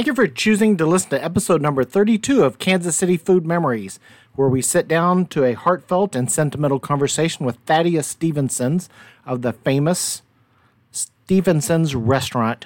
Thank you for choosing to listen to episode number 32 of Kansas City Food Memories, where we sit down to a heartfelt and sentimental conversation with Thaddeus Stephensons of the famous Stephenson's Restaurant.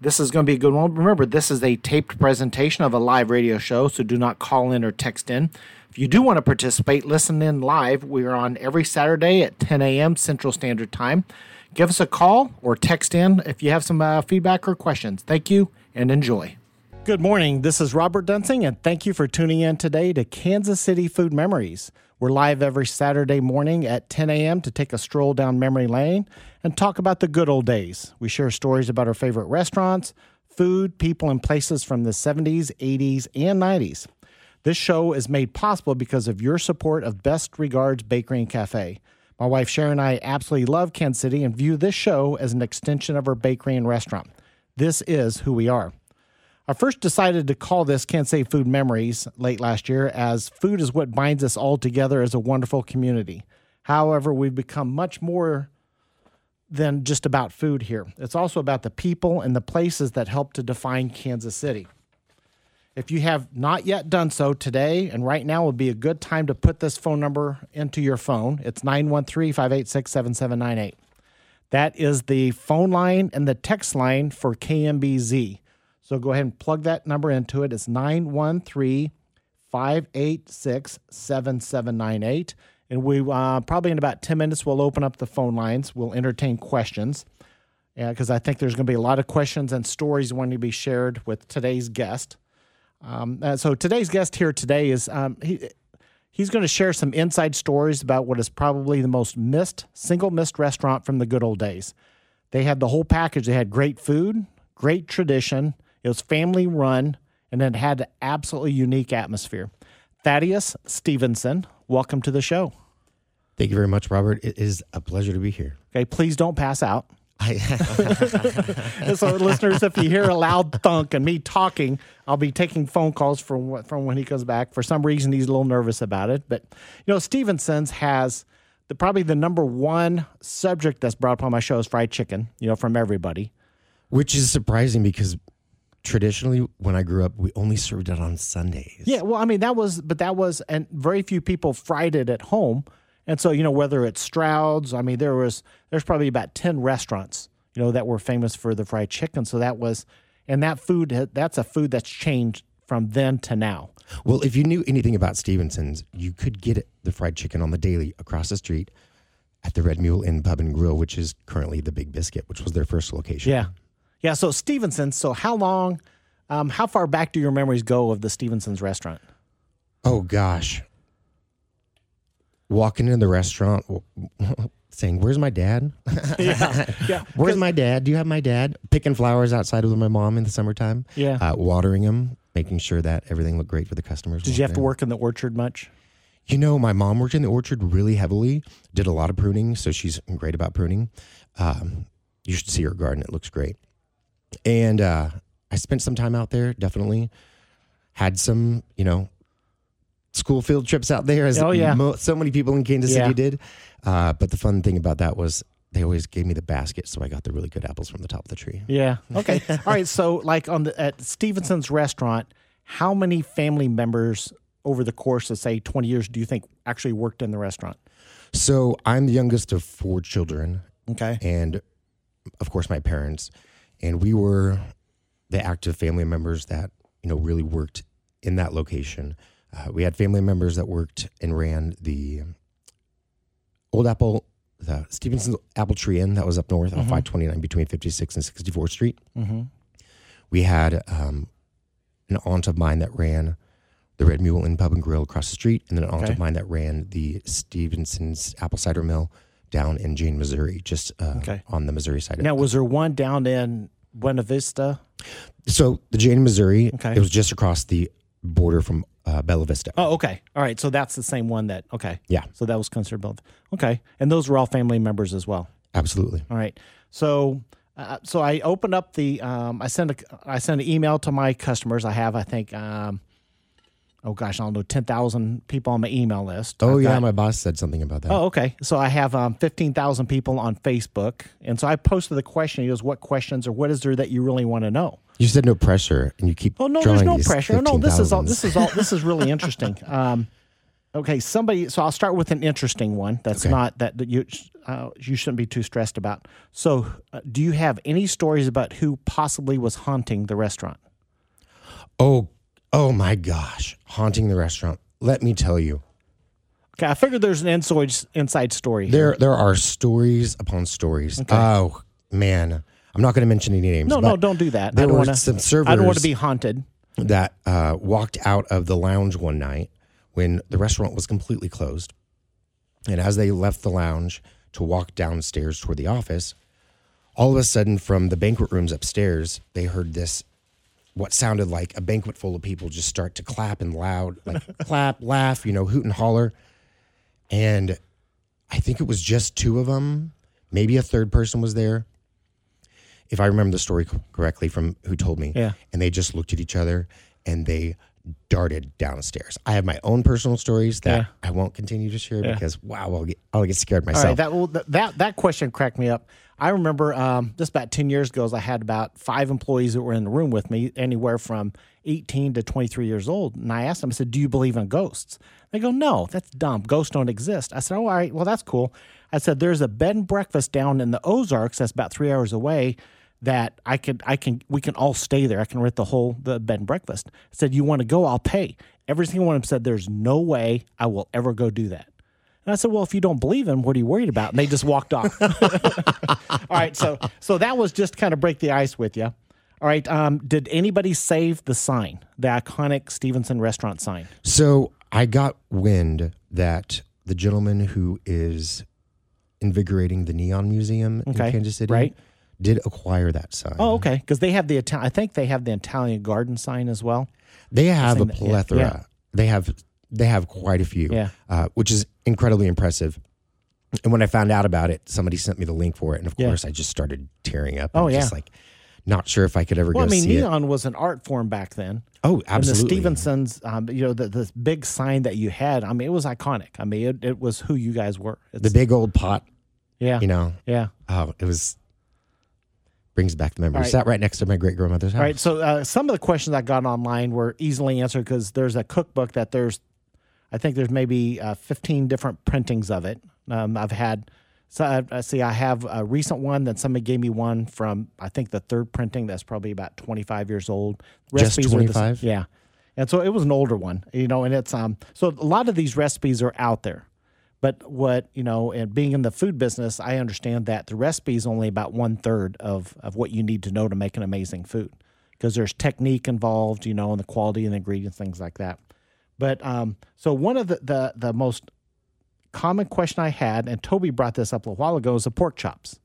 This is going to be a good one. Remember, this is a taped presentation of a live radio show, so do not call in or text in. If you do want to participate, listen in live. We are on every Saturday at 10 a.m. Central Standard Time. Give us a call or text in if you have some uh, feedback or questions. Thank you and enjoy. Good morning. This is Robert Dunsing, and thank you for tuning in today to Kansas City Food Memories. We're live every Saturday morning at 10 a.m. to take a stroll down memory lane and talk about the good old days. We share stories about our favorite restaurants, food, people, and places from the 70s, 80s, and 90s. This show is made possible because of your support of Best Regards Bakery and Cafe. My wife Sharon and I absolutely love Kansas City and view this show as an extension of our bakery and restaurant. This is who we are. I first decided to call this Can't Say Food Memories late last year as food is what binds us all together as a wonderful community. However, we've become much more than just about food here. It's also about the people and the places that help to define Kansas City. If you have not yet done so today and right now would be a good time to put this phone number into your phone. It's 913 586 7798. That is the phone line and the text line for KMBZ. So go ahead and plug that number into it. It's 913 586 7798. And we uh, probably in about 10 minutes, we'll open up the phone lines. We'll entertain questions because I think there's going to be a lot of questions and stories wanting to be shared with today's guest. Um, uh, so today's guest here today is um, he, he's going to share some inside stories about what is probably the most missed, single missed restaurant from the good old days. They had the whole package. They had great food, great tradition, it was family run and it had an absolutely unique atmosphere. Thaddeus Stephenson, welcome to the show. Thank you very much, Robert. It is a pleasure to be here. Okay, please don't pass out. so, listeners, if you hear a loud thunk and me talking, I'll be taking phone calls from from when he comes back. For some reason, he's a little nervous about it. But you know, Stephenson's has the probably the number one subject that's brought up on my show is fried chicken. You know, from everybody, which is surprising because traditionally when I grew up, we only served it on Sundays. Yeah, well, I mean that was, but that was, and very few people fried it at home. And so, you know, whether it's Stroud's, I mean, there was there's probably about ten restaurants, you know, that were famous for the fried chicken. So that was, and that food, that's a food that's changed from then to now. Well, if you knew anything about Stephenson's, you could get it, the fried chicken on the daily across the street at the Red Mule Inn Pub and Grill, which is currently the Big Biscuit, which was their first location. Yeah, yeah. So Stephenson's. So how long? Um, how far back do your memories go of the Stephenson's restaurant? Oh gosh, walking in the restaurant, saying, "Where's my dad? yeah, yeah. Where's my dad? Do you have my dad?" Picking flowers outside with my mom in the summertime. Yeah, uh, watering them, making sure that everything looked great for the customers. Did you have there. to work in the orchard much? You know, my mom worked in the orchard really heavily. Did a lot of pruning, so she's great about pruning. Um, you should see her garden; it looks great. And uh, I spent some time out there, definitely. Had some, you know, school field trips out there, as oh, yeah. mo- so many people in Kansas yeah. City did. Uh, but the fun thing about that was they always gave me the basket, so I got the really good apples from the top of the tree. Yeah. Okay. All right. So, like on the at Stephenson's restaurant, how many family members over the course of say twenty years do you think actually worked in the restaurant? So I'm the youngest of four children. Okay. And of course, my parents and we were the active family members that you know really worked in that location. Uh, we had family members that worked and ran the Old Apple, the Stephenson's Apple Tree Inn that was up north mm-hmm. on 529 between 56 and 64th Street. Mm-hmm. We had um, an aunt of mine that ran the Red Mule Inn Pub and Grill across the street, and then an aunt okay. of mine that ran the Stephenson's Apple Cider Mill down in Jane, Missouri, just uh, okay. on the Missouri side. Now, was there one down in Buena Vista? So the Jane, Missouri, okay. it was just across the border from uh, Bella Vista. Oh, okay. All right. So that's the same one that, okay. Yeah. So that was considered Bella. Okay. And those were all family members as well. Absolutely. All right. So, uh, so I opened up the, um, I sent a, I sent an email to my customers. I have, I think, um, oh gosh, I don't know, 10,000 people on my email list. Oh I've yeah, got- my boss said something about that. Oh, okay. So I have um, 15,000 people on Facebook. And so I posted the question. He goes, What questions or what is there that you really want to know? You said no pressure, and you keep. Oh, no, there's no pressure. No, this is all, this is all, this is really interesting. Um, okay. Somebody, so I'll start with an interesting one that's Okay. not that, that you, uh, you shouldn't be too stressed about. So, uh, do you have any stories about who possibly was haunting the restaurant? Oh, oh my gosh, haunting the restaurant. Let me tell you, Okay. I figured there's an inside, inside story. here. there there are stories upon stories. Oh man, I'm not going to mention any names. no, but no, don't do that. there I don't were want some to, I don't want to be haunted. that uh, walked out of the lounge one night when the restaurant was completely closed. And as they left the lounge to walk downstairs toward the office, all of a sudden from the banquet rooms upstairs, they heard this what sounded like a banquet full of people just start to clap and loud, like clap, laugh, you know, hoot and holler. And I think it was just two of them. Maybe a third person was there. If I remember the story correctly from who told me. Yeah. And they just looked at each other and they darted downstairs. I have my own personal stories that Yeah. I won't continue to share Yeah. because wow, I'll get I'll get scared myself. right, that, that that question cracked me up. I remember um, just about ten years ago, I had about five employees that were in the room with me, anywhere from eighteen to twenty three years old, and I asked them, I said, "Do you believe in ghosts?" They go, "No, that's dumb. Ghosts don't exist." I said, "Oh, all right, well that's cool." I said, "There's a bed and breakfast down in the Ozarks that's about three hours away." That I could, I can, we can all stay there. I can rent the whole the bed and breakfast. I said, "You want to go? I'll pay." Every single one of them said, "There's no way I will ever go do that." And I said, "Well, if you don't believe him, what are you worried about?" And they just walked off. All right, so so that was just kind of break the ice with you. All right, um, did anybody save the sign, the iconic Stephenson restaurant sign? So I got wind that the gentleman who is invigorating the Neon Museum Okay, in Kansas City right. Did acquire that sign. Oh, okay, because they have the Ita- I think they have the Italian garden sign as well. They have a that- yeah, plethora. yeah. They have they have quite a few, Yeah. uh, which is incredibly impressive. And when I found out about it, somebody sent me the link for it, and of Yeah. course, I just started tearing up. Oh, and just like not sure if I could ever Well, I mean, see it. neon was an art form back then. Oh, absolutely. And the Stephensons, um, you know, the, the big sign that you had. I mean, it was iconic. I mean, it, it was who you guys were. It's, the big old pot, yeah, you know. yeah. Oh, it was brings back the memories. Right. Sat right next to my great grandmother's house. All right. So uh, some of the questions I got online were easily answered because there's a cookbook that there's, I think there's maybe uh, 15 different printings of it. Um, I've had, so I, I see I have a recent one that somebody gave me one from I think the third printing that's probably about 25 years old. Just are the 25? yeah. And so it was an older one, you know, and it's um so a lot of these recipes are out there. But what, you know, and being in the food business, I understand that the recipe is only about one third of, of what you need to know to make an amazing food because there's technique involved, you know, and the quality and the ingredients, things like that. But um, so one of the, the, the most common question I had, and Toby brought this up a while ago, is the pork chops.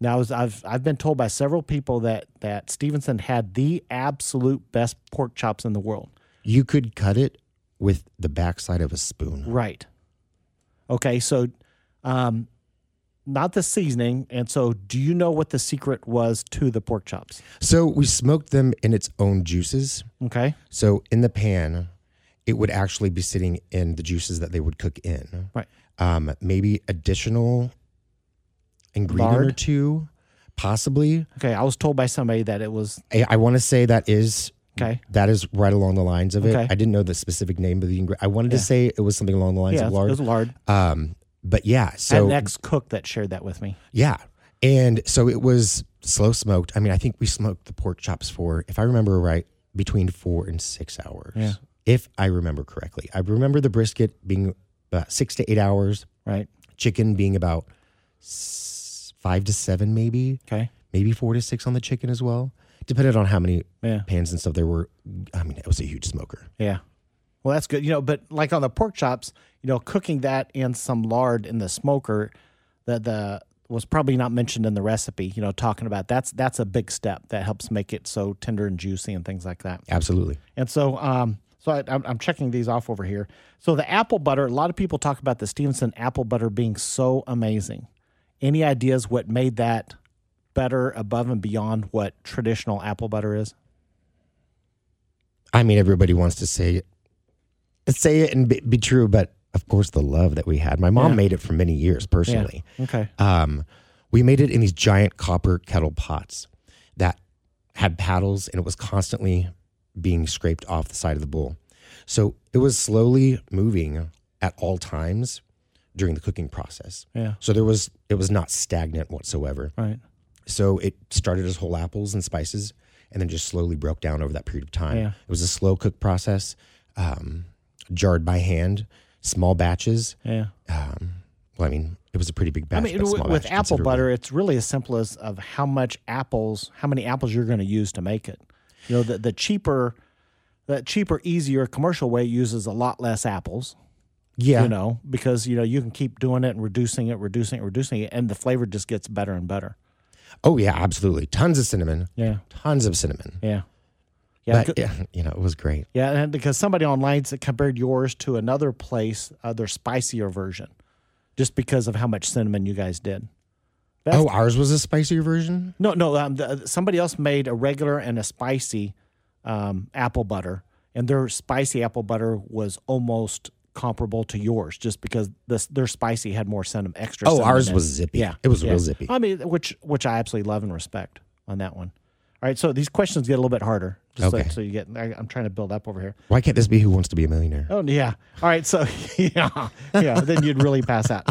Now, I've I've been told by several people that that Stephenson had the absolute best pork chops in the world. You could cut it with the backside of a spoon. Right. Okay, so um, not the seasoning, and so do you know what the secret was to the pork chops? So we smoked them in its own juices. Okay, So in the pan, it would actually be sitting in the juices that they would cook in. Right. Um, maybe additional ingredient or two, possibly. okay. I was told by somebody that it was I, I want to say that is okay. that is right along the lines of it. Okay. I didn't know the specific name of the ingredient. I wanted Yeah. to say it was something along the lines Yeah, of it lard. was lard. Um, but yeah, so an ex cook that shared that with me. yeah, and so it was slow smoked. I mean, I think we smoked the pork chops for, if I remember right, between four and six hours. Yeah. If I remember correctly, I remember the brisket being about six to eight hours, Right. chicken being about five to seven, maybe, Okay. maybe four to six on the chicken as well, depending on how many Yeah. pans and stuff there were. I mean, it was a huge smoker. Yeah. Well, that's good. You know, but like on the pork chops, you know, cooking that in some lard in the smoker, that the was probably not mentioned in the recipe. You know, talking about that's that's a big step that helps make it so tender and juicy and things like that. Absolutely. And so, um, so I, I'm checking these off over here. So the apple butter, a lot of people talk about the Stephenson apple butter being so amazing. Any ideas what made that better above and beyond what traditional apple butter is? I mean, everybody wants to say it, say it and be, be true, but of course, the love that we had. My mom Yeah. made it for many years personally. Okay. Um, we made it in these giant copper kettle pots that had paddles, and it was constantly being scraped off the side of the bowl. So it was slowly moving at all times during the cooking process. Yeah. So there was it was not stagnant whatsoever. Right. So it started as whole apples and spices, and then just slowly broke down over that period of time. Yeah. It was a slow cook process, um, jarred by hand, small batches. Yeah. Um, well, I mean, it was a pretty big batch. I mean, but with, small with batch apple butter, it's really as simple as of how much apples, how many apples you're going to use to make it. You know, the the cheaper, the cheaper, easier commercial way uses a lot less apples. Yeah. You know, because you know you can keep doing it and reducing it, reducing it, reducing it, and the flavor just gets better and better. Oh yeah, absolutely. Tons of cinnamon. Yeah. Tons of cinnamon. Yeah. Yeah. But yeah, you know, it was great. Yeah, and because somebody online compared yours to another place, uh, their spicier version, just because of how much cinnamon you guys did. That's- oh, ours was a spicier version. No, no. Um, the, somebody else made a regular and a spicy um, apple butter, and their spicy apple butter was almost comparable to yours, just because this their spicy had more cinnamon, extra. Oh, cinnamon ours was zippy. Yeah, It was yeah. real zippy. I mean, which which I absolutely love and respect on that one. All right, so these questions get a little bit harder, just Okay. so, so you get. I, I'm trying to build up over here. Why can't this be Who Wants to Be a Millionaire? Oh yeah. All right. So yeah, yeah. Then you'd really pass out.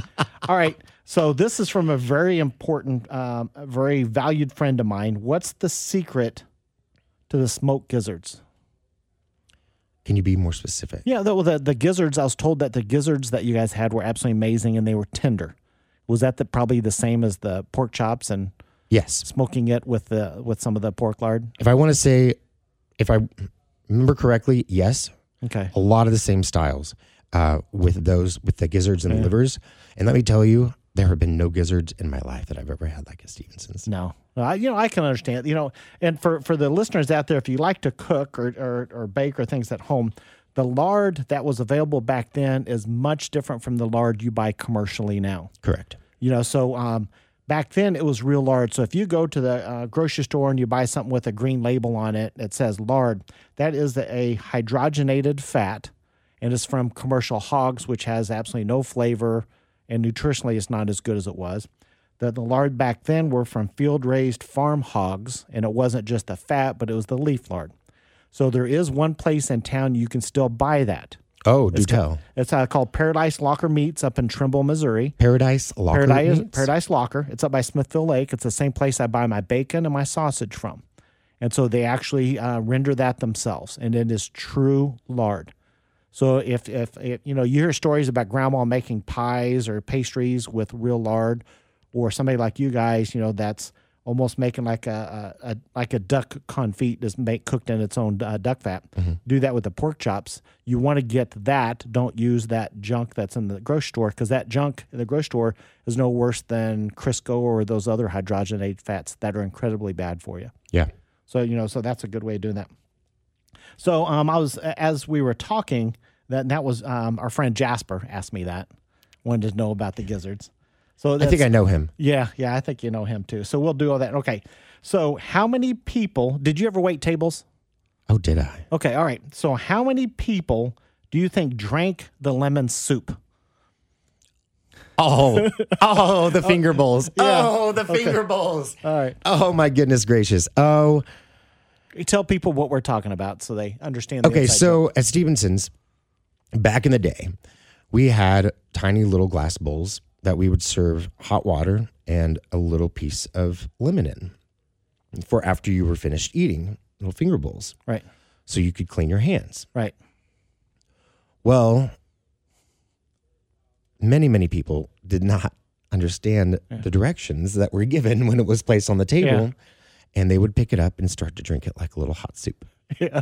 All right. So this is from a very important, um, a very valued friend of mine. What's the secret to the smoked gizzards? Can you be more specific? Yeah. The, well, the the gizzards. I was told that the gizzards that you guys had were absolutely amazing and they were tender. Was that the, probably the same as the pork chops and Yes. smoking it with the with some of the pork lard? If I want to say, if I remember correctly, yes, Okay. a lot of the same styles uh, with those with the gizzards and the livers. And let me tell you, there have been no gizzards in my life that I've ever had like a Stephenson's. No, I, you know I can understand. You know, and for for the listeners out there, if you like to cook or or, or bake or things at home, the lard that was available back then is much different from the lard you buy commercially now. Correct. You know, so um, back then it was real lard. So if you go to the uh, grocery store and you buy something with a green label on it that says lard, that is a hydrogenated fat, and it's from commercial hogs, which has absolutely no flavor, and nutritionally it's not as good as it was. The, the lard back then were from field raised farm hogs, and it wasn't just the fat, but it was the leaf lard. So there is one place in town you can still buy that. Oh, do tell. It's uh, called Paradise Locker Meats up in Trimble, Missouri. Paradise Locker Paradise Meats? Paradise Locker. It's up by Smithville Lake. It's the same place I buy my bacon and my sausage from, and so they actually uh, render that themselves, and it is true lard. So if, if if you know you hear stories about grandma making pies or pastries with real lard, or somebody like you guys, you know that's almost making like a, a, a like a duck confit is make cooked in its own uh, duck fat. Do that with the pork chops. You want to get that. Don't use that junk that's in the grocery store because that junk in the grocery store is no worse than Crisco or those other hydrogenated fats that are incredibly bad for you. Yeah. So you know, so that's a good way of doing that. So um, I was as we were talking that that was um, our friend Jasper asked me that wanted to know about the gizzards. So I think I know him. yeah, yeah, I think you know him too. So we'll do all that. Okay. So how many people did you ever wait tables? Oh, did I? Okay, all right. So how many people do you think drank the lemon soup? Oh, oh, the oh, finger bowls. Oh, the finger bowls. All right. Oh my goodness gracious. Oh, Tell people what we're talking about so they understand. The okay. So at Stephenson's, back in the day, we had tiny little glass bowls that we would serve hot water and a little piece of lemon in for after you were finished eating. Little finger bowls, right, so you could clean your hands. right. Well, many, many people did not understand the directions that were given when it was placed on the table, Yeah. and they would pick it up and start to drink it like a little hot soup. Yeah.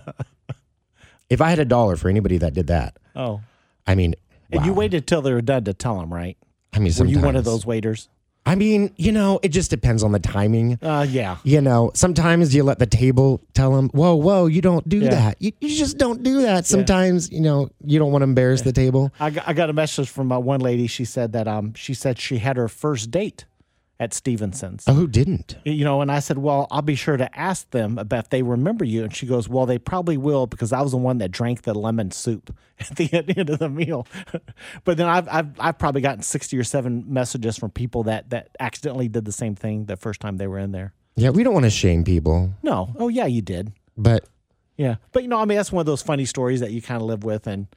If I had a dollar for anybody that did that, Oh, I mean, and you waited till they were done to tell them, right? I mean, Were you one of those waiters? I mean, you know, it just depends on the timing. Uh, yeah. You know, sometimes you let the table tell them, "Whoa, whoa, you don't do Yeah. that. You, you just don't do that." Sometimes, you know, you don't want to embarrass the table. I got, I got a message from uh, one lady. She said that um she said she had her first date at Stephenson's. Oh, who didn't? You know, and I said, Well, I'll be sure to ask them about if they remember you. And she goes, Well, they probably will because I was the one that drank the lemon soup at the end of the meal. but then I've, I've I've probably gotten sixty or seven messages from people that that accidentally did the same thing the first time they were in there. Yeah, we don't want to shame people, No. Oh yeah, you did. but Yeah. But you know, I mean that's one of those funny stories that you kind of live with and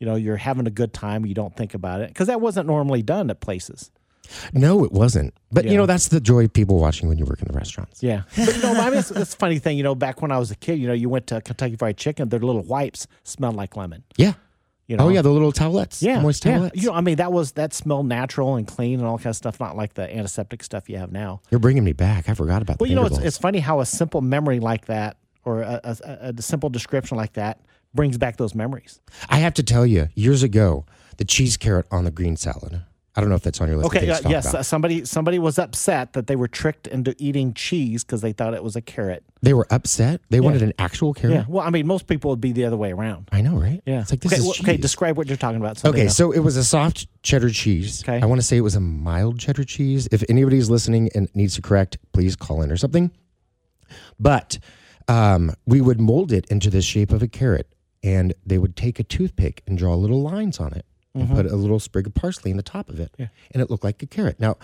you know, you're having a good time, you don't think about it. Because that wasn't normally done at places. No, it wasn't. But Yeah. you know, that's the joy of people watching when you work in the restaurants. Yeah. But you know, I mean it's, it's a funny thing, you know, back when I was a kid, you know, you went to Kentucky Fried Chicken, their little wipes smelled like lemon. Yeah. You know? Oh yeah, the little towelettes. Yeah, moist yeah. towelettes. You know, I mean, that was that smelled natural and clean and all kind of stuff, not like the antiseptic stuff you have now. You're bringing me back. I forgot about. Well, you know, it's, it's funny how a simple memory like that, or a, a, a simple description like that, brings back those memories. I have to tell you, years ago, the cheese carrot on the green salad. I don't know if that's on your list. Okay, uh, yes, about. somebody somebody was upset that they were tricked into eating cheese because they thought it was a carrot. they were upset. They wanted an actual carrot. Yeah, well, I mean, most people would be the other way around. I know, right? Yeah, It's like this okay, is well, okay. Describe what you're talking about. so Okay, so it was a soft cheddar cheese. Okay. I want to say it was a mild cheddar cheese. If anybody's listening and needs to correct, please call in or something. But um, we would mold it into the shape of a carrot, and they would take a toothpick and draw little lines on it, and put a little sprig of parsley in the top of it, Mm-hmm. Yeah. and it looked like a carrot. Now,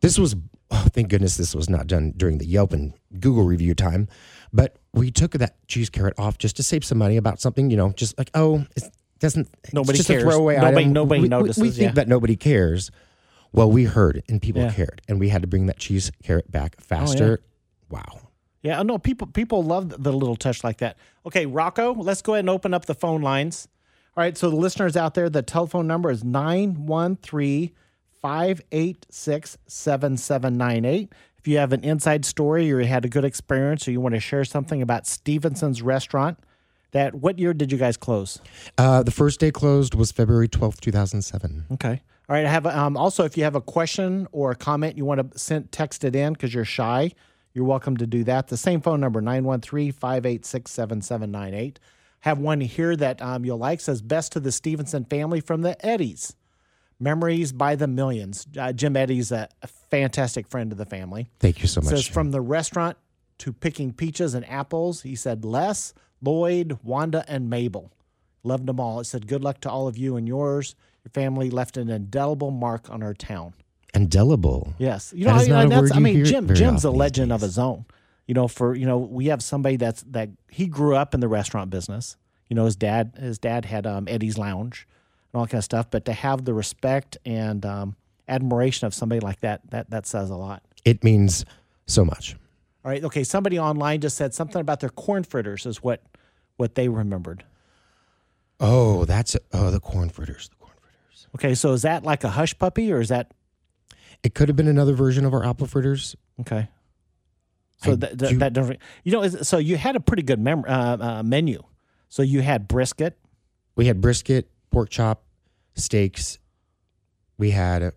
this was oh, thank goodness this was not done during the Yelp and Google review time, but we took that cheese carrot off just to save some money about something, you know, just like oh, it doesn't Nobody it's just cares. a throwaway Nobody- item. nobody we, we- notices, We, think yeah. that nobody cares. Well, we heard and people Yeah. cared, and we had to bring that cheese carrot back faster. Wow. Yeah, no, people people love the little touch like that. Okay, Rocco, let's go ahead and open up the phone lines. All right, so the listeners out there, the telephone number is 913 586 7798. If you have an inside story or you had a good experience or you want to share something about Stephenson's restaurant, that what year did you guys close? Uh, the first day closed was February twelfth, two thousand seven. Okay. All right. I have um, also if you have a question or a comment you want to send text it in because you're shy, you're welcome to do that. The same phone number 913-586-7798. Have one here that um, you'll like says best to the Stephenson family from the Eddies. Memories by the millions. Uh, Jim Eddy's a, a fantastic friend of the family. Thank you so much. Says Jim. from the restaurant to picking peaches and apples. He said Les, Lloyd, Wanda, and Mabel. Loved them all. It said good luck to all of you and yours. Your family left an indelible mark on our town. Indelible. Yes, you know, is I, not a that's, word I mean, hear Jim. Jim's a legend of his own. You know, for you know, we have somebody that's that he grew up in the restaurant business. You know, his dad, his dad had um, Eddie's Lounge and all kind of stuff. But to have the respect and um, admiration of somebody like that, that that says a lot. It means so much. All right. Okay. Somebody online just said something about their corn fritters is what what they remembered. Oh, that's oh the corn fritters. The corn fritters. Okay. So is that like a hush puppy or is that It could have been another version of our apple fritters. okay? So that, that, do- that doesn't. You know, so you had a pretty good mem- uh, uh, menu. So you had brisket. We had brisket, pork chop, steaks. We had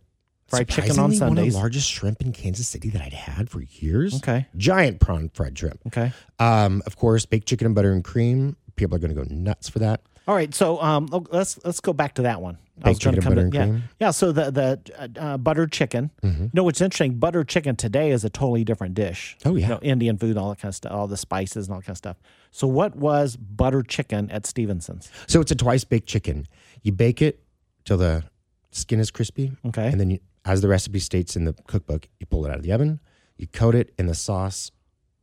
Fried chicken on surprisingly, One of the largest shrimp in Kansas City that I'd had for years. Okay. Giant prawn fried shrimp. Okay. Um, of course, baked chicken and butter and cream. People are going to go nuts for that. All right. So um, oh, let's let's go back to that one. I Baked gonna chicken, butter, and yeah. cream? Yeah. So the the uh, uh, buttered chicken. You know what's interesting? Buttered chicken today is a totally different dish. Oh, yeah. You know, Indian food, all that kind of stuff, all the spices and all that kind of stuff. So what was buttered chicken at Stephenson's? So it's a twice baked chicken. You bake it till the skin is crispy. Okay. And then, you, as the recipe states in the cookbook, you pull it out of the oven. You coat it in the sauce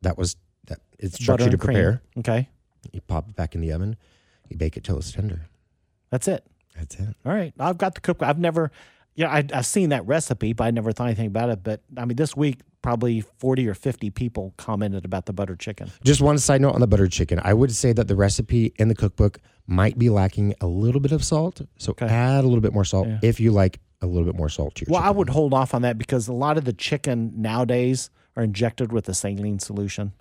that was that it's instructs you to and cream. prepare. Okay. You pop it back in the oven. You bake it till it's tender. That's it. That's it. All right. I've got the cookbook. I've never, yeah, I, I've seen that recipe, but I never thought anything about it. But I mean, this week, probably 40 or 50 people commented about the buttered chicken. Just one side note on the buttered chicken. I would say that the recipe in the cookbook might be lacking a little bit of salt. So add a little bit more salt Yeah. if you like a little bit more salt to your Well, I would hold off on that because a lot of the chicken nowadays are injected with a saline solution.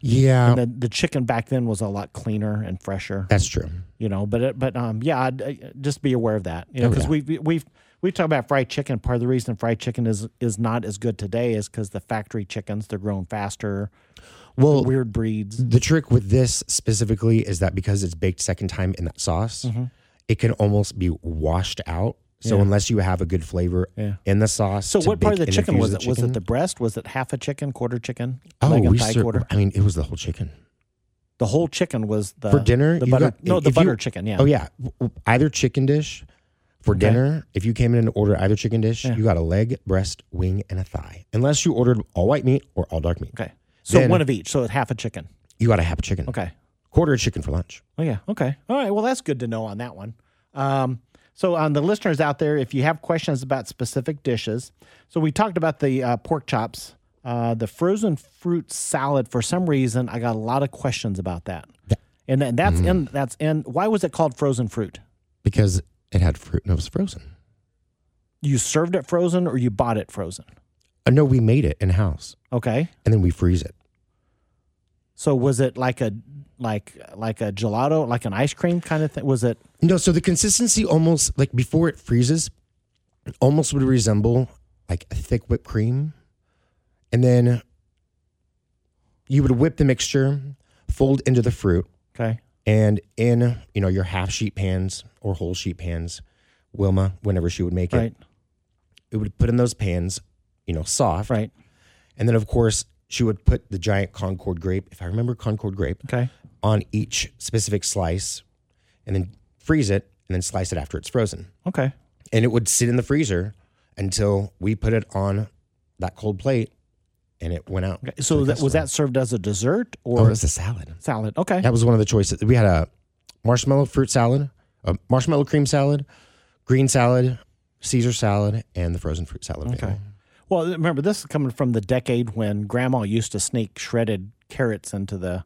yeah, And the, the chicken back then was a lot cleaner and fresher, that's true. you know. But it, but um, yeah, I'd, uh, just be aware of that, you know, Oh, because yeah. we we we've we talk about fried chicken. Part of the reason fried chicken is is not as good today is because the factory chickens they're grown faster, Well, weird breeds. The trick with this specifically is that because it's baked second time in that sauce, Mm-hmm. it can almost be washed out So Yeah. unless you have a good flavor Yeah. in the sauce, So what part of the chicken was it? Was it the breast? Was it half a chicken, quarter chicken, Oh, we thigh served, quarter? I mean, it was the whole chicken. The whole chicken was the For dinner, The butter, got- no, the if you- butter chicken. Yeah. Oh yeah, either chicken dish for Okay. dinner. If you came in and ordered either chicken dish, Yeah. you got a leg, breast, wing, and a thigh. Unless you ordered all white meat or all dark meat, Okay. So Then- one of each. So it's half a chicken. you got a half a chicken. Okay. Quarter of chicken for lunch. Oh yeah. Okay. All right. Well, that's good to know on that one. Um, so on the listeners out there, if you have questions about specific dishes, so we talked about the uh, pork chops, uh, the frozen fruit salad. For some reason, I got a lot of questions about that. And then that's in that's in. Why was it called frozen fruit? because it had fruit and it was frozen. You served it frozen, or you bought it frozen? Uh, no, we made it in house Okay. and then we freeze it. So was it like a like like a gelato, like an ice cream kind of thing? Was it? No, so the consistency almost like before it freezes, almost would resemble like a thick whipped cream. And then you would whip the mixture, fold into the fruit, Okay. and in, you know, your half sheet pans or whole sheet pans, Wilma, whenever she would make it, Right. it would put in those pans, you know, soft. Right. And then of course she would put the giant Concord grape, if I remember Concord grape, Okay. On each specific slice and then freeze it and then slice it after it's frozen. Okay. And it would sit in the freezer until we put it on that cold plate and it went out. okay. So that, was that served as a dessert Oh, or it was a salad. salad? Okay. That was one of the choices. We had a marshmallow fruit salad, a marshmallow cream salad, green salad, Caesar salad, and the frozen fruit salad. Okay. Well, remember this is coming from the decade when Grandma used to sneak shredded carrots into the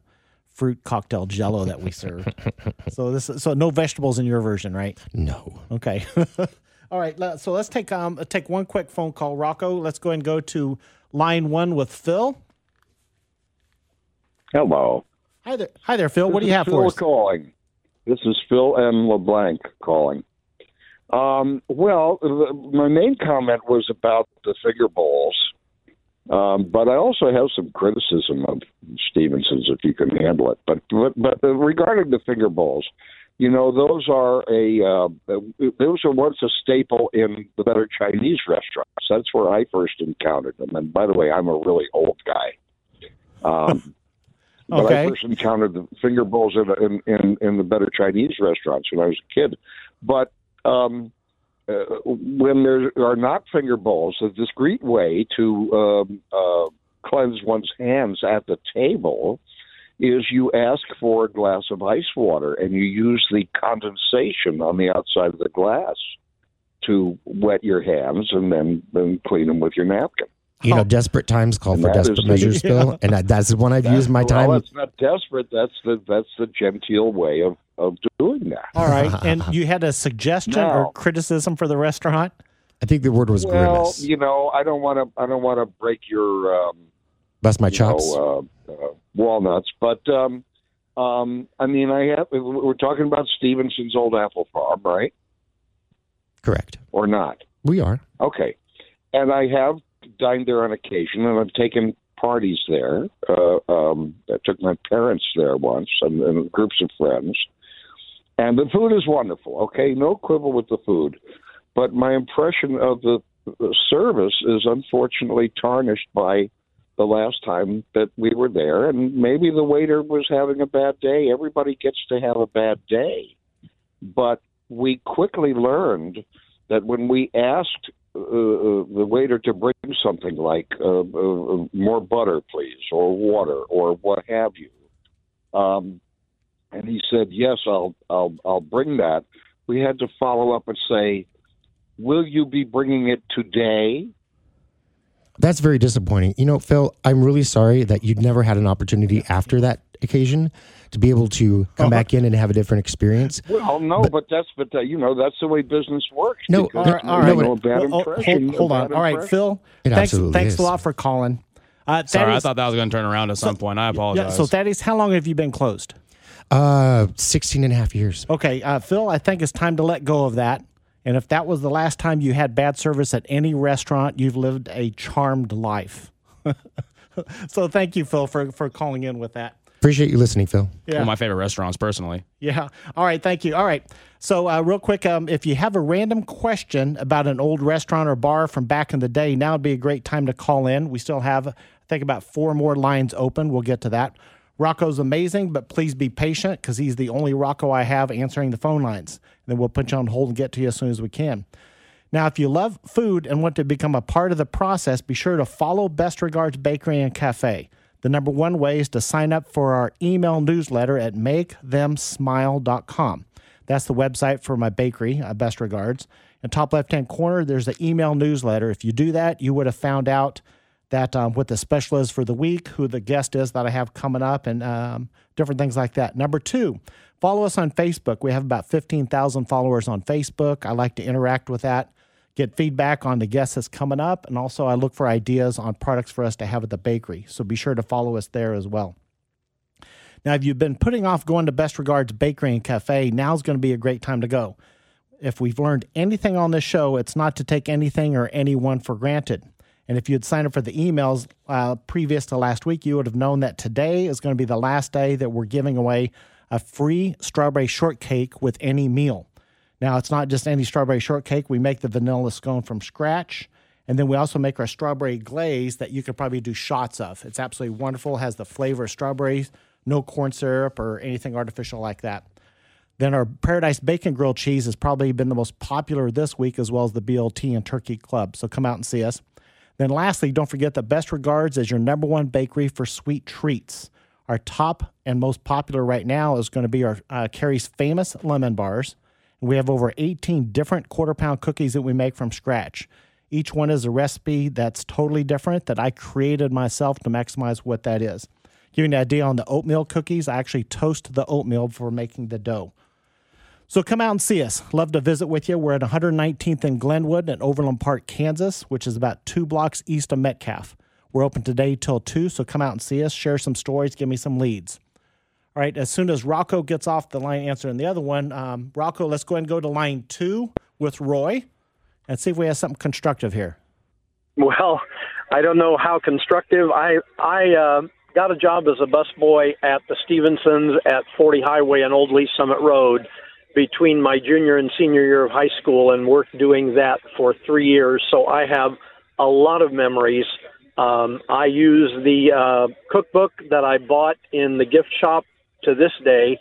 fruit cocktail Jello that we served. so this, so no vegetables in your version, right? No. Okay. All right. So let's take um take one quick phone call, Rocco. Let's go and go to line one with Phil. Hello. Hi there. Hi there, Phil. What do you This have is for Phil us? calling. This is Phil M. LeBlanc calling. Um, well, the, my main comment was about the figure bowls, um, but I also have some criticism of Stephenson's if you can handle it. But but, but regarding the finger bowls, you know those are a uh, those are once a staple in the better Chinese restaurants. That's where I first encountered them. And by the way, I'm a really old guy. Um, but Okay. I first encountered the finger bowls in, in in in the better Chinese restaurants when I was a kid. But um, uh, when there are not finger bowls, a discreet way to um, uh, cleanse one's hands at the table is you ask for a glass of ice water and you use the condensation on the outside of the glass to wet your hands and then, then clean them with your napkin. You know, desperate times call And for that is desperate the- measures, Bill. And that, that's the one I've used my well, time. It's not desperate. That's the that's the genteel way of of doing that. All right. And you had a suggestion or criticism for the restaurant? I think the word was Well, grimace. you know, I don't want to I don't want to break your um, Bust my you chops. know, uh, uh, walnuts, but um, um, I mean, I have. We're talking about Stephenson's old apple farm, right? Correct. Or not? We are. Okay. And I have dined there on occasion, and I've taken parties there. Uh, um, I took my parents there once, and, and groups of friends. And the food is wonderful. Okay, no quibble with the food, but my impression of the, the service is unfortunately tarnished by the last time that we were there, and maybe the waiter was having a bad day. Everybody gets to have a bad day, but we quickly learned that when we asked uh, uh, the waiter to bring something like uh, uh, more butter, please, or water, or what have you, um, and he said, "Yes, I'll, I'll, I'll bring that." We had to follow up and say, "Will you be bringing it today?" That's very disappointing. You know, Phil, I'm really sorry that you'd never had an opportunity after that occasion to be able to come back in and have a different experience. Well, no, but, that's but uh, you know that's the way business works. No, because, all right, All you right. know, a bad Well, oh, impression. hold, hold on. bad All right. Phil. It thanks, absolutely thanks is. a lot for calling. Uh, Sorry, I thought that was going to turn around at some point. I Yeah, apologize. so Thaddeus, how long have you been closed? Uh, 16 and a half years. Okay, uh, Phil, I think it's time to let go of that. And if that was the last time you had bad service at any restaurant, you've lived a charmed life. so thank you, Phil, for, for calling in with that. Appreciate you listening, Phil. One of my favorite restaurants, personally. Yeah. All right. Thank you. All right. So, uh, real quick, um, if you have a random question about an old restaurant or bar from back in the day, now would be a great time to call in. We still have, I think, about four more lines open. We'll get to that. Rocco's amazing, but please be patient because he's the only Rocco I have answering the phone lines. And then we'll put you on hold and get to you as soon as we can. Now, if you love food and want to become a part of the process, be sure to follow Best Regards Bakery and Cafe. The number one way is to sign up for our email newsletter at makethemsmile.com. That's the website for my bakery, uh, Best Regards. In top left hand corner, there's the email newsletter. If you do that, you would have found out that um, what the special is for the week, who the guest is that I have coming up, and um, different things like that. Number two, follow us on Facebook. We have about 15,000 followers on Facebook. I like to interact with that get feedback on the guests that's coming up, and also I look for ideas on products for us to have at the bakery. So be sure to follow us there as well. Now, if you've been putting off going to Best Regards Bakery and Cafe, now's going to be a great time to go. If we've learned anything on this show, it's not to take anything or anyone for granted. And if you had signed up for the emails uh, previous to last week, you would have known that today is going to be the last day that we're giving away a free strawberry shortcake with any meal. Now, it's not just any strawberry shortcake. We make the vanilla scone from scratch. And then we also make our strawberry glaze that you could probably do shots of. It's absolutely wonderful, has the flavor of strawberries, no corn syrup or anything artificial like that. Then our Paradise Bacon Grilled Cheese has probably been the most popular this week, as well as the BLT and Turkey Club. So come out and see us. Then lastly, don't forget the best regards as your number one bakery for sweet treats. Our top and most popular right now is going to be our uh, Carrie's famous lemon bars. We have over 18 different quarter pound cookies that we make from scratch. Each one is a recipe that's totally different that I created myself to maximize what that is. Giving you an idea on the oatmeal cookies, I actually toast the oatmeal before making the dough. So come out and see us. Love to visit with you. We're at 119th in Glenwood in Overland Park, Kansas, which is about two blocks east of Metcalf. We're open today till 2, so come out and see us, share some stories, give me some leads. All right, as soon as Rocco gets off the line answering the other one, um, Rocco, let's go ahead and go to line two with Roy and see if we have something constructive here. Well, I don't know how constructive. I I uh, got a job as a busboy at the Stephensons at 40 Highway and Old Lee Summit Road between my junior and senior year of high school, and worked doing that for three years. So I have a lot of memories. Um, I use the uh, cookbook that I bought in the gift shop to this day